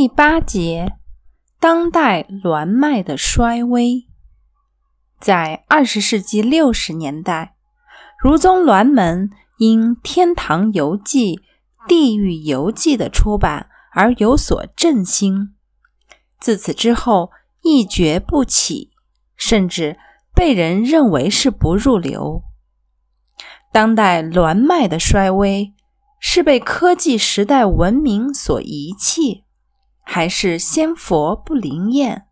第八节，当代栾脉的衰微。在二十世纪六十年代，儒宗栾门因《天堂游记》《地狱游记》的出版而有所振兴，自此之后一蹶不起，甚至被人认为是不入流。当代栾脉的衰微，是被科技时代文明所遗弃，还是仙佛不灵验，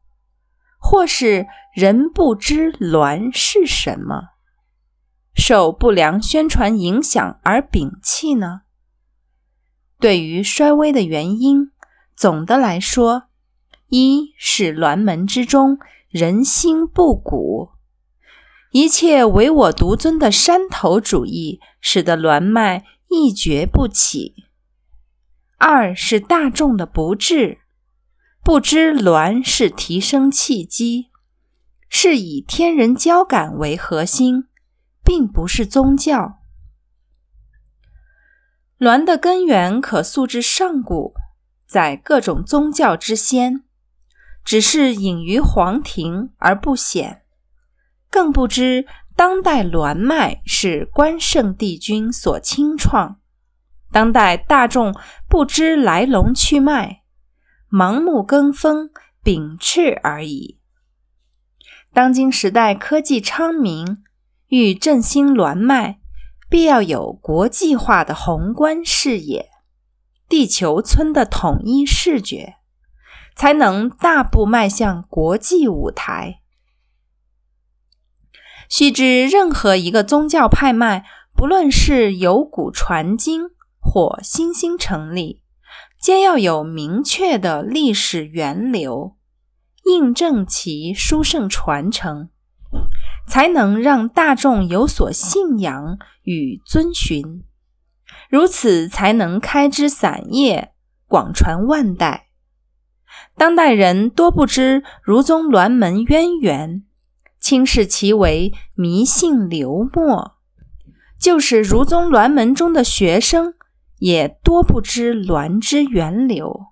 或是人不知鸾是什么，受不良宣传影响而摒弃呢？对于衰微的原因，总的来说，一是鸾门之中人心不古。一切唯我独尊的山头主义，使得鸾脉一蹶不起；二是大众的不智，不知鸾是提升气机，是以天人交感为核心，并不是宗教。鸾的根源可溯至上古，在各种宗教之先，只是隐于皇庭而不显。更不知当代鸾脉是关圣帝君所亲创，当代大众不知来龙去脉，盲目跟风秉斥而已。当今时代科技昌明，欲振兴栾脉，必要有国际化的宏观视野，地球村的统一视觉，才能大步迈向国际舞台。须知，任何一个宗教派脉，不论是由古传今或新兴成立，皆要有明确的历史源流，印证其殊胜传承，才能让大众有所信仰与遵循。如此，才能开枝散叶，广传万代。当代人多不知儒宗栾门渊源。轻视其为迷信流墨，就是儒宗栾门中的学生，也多不知栾之源流。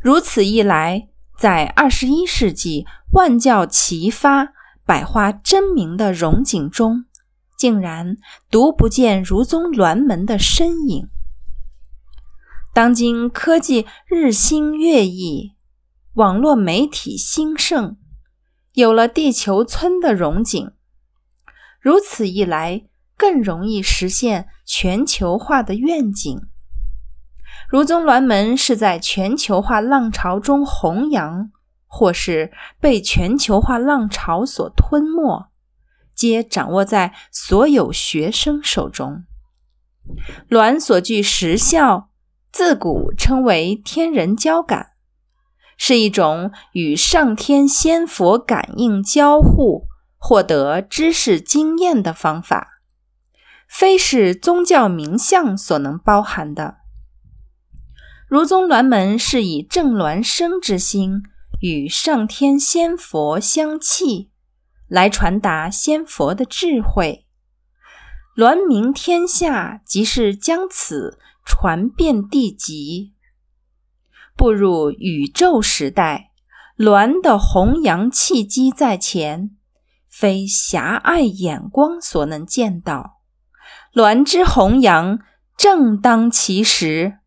如此一来，在二十一世纪万教齐发、百花争鸣的荣景中，竟然独不见如宗栾门的身影。当今科技日新月异，网络媒体兴盛。有了地球村的荣景，如此一来，更容易实现全球化的愿景。如宗鸾门是在全球化浪潮中弘扬，或是被全球化浪潮所吞没，皆掌握在所有学生手中。鸾所具实效，自古称为天人交感。是一种与上天仙佛感应交互、获得知识经验的方法，非是宗教名相所能包含的。如宗鸾门是以正鸾生之心与上天仙佛相契，来传达仙佛的智慧。鸾名天下，即是将此传遍地极。步入宇宙时代，鸾的弘扬契机在前，非狭隘眼光所能见到。鸾之弘扬正当其时，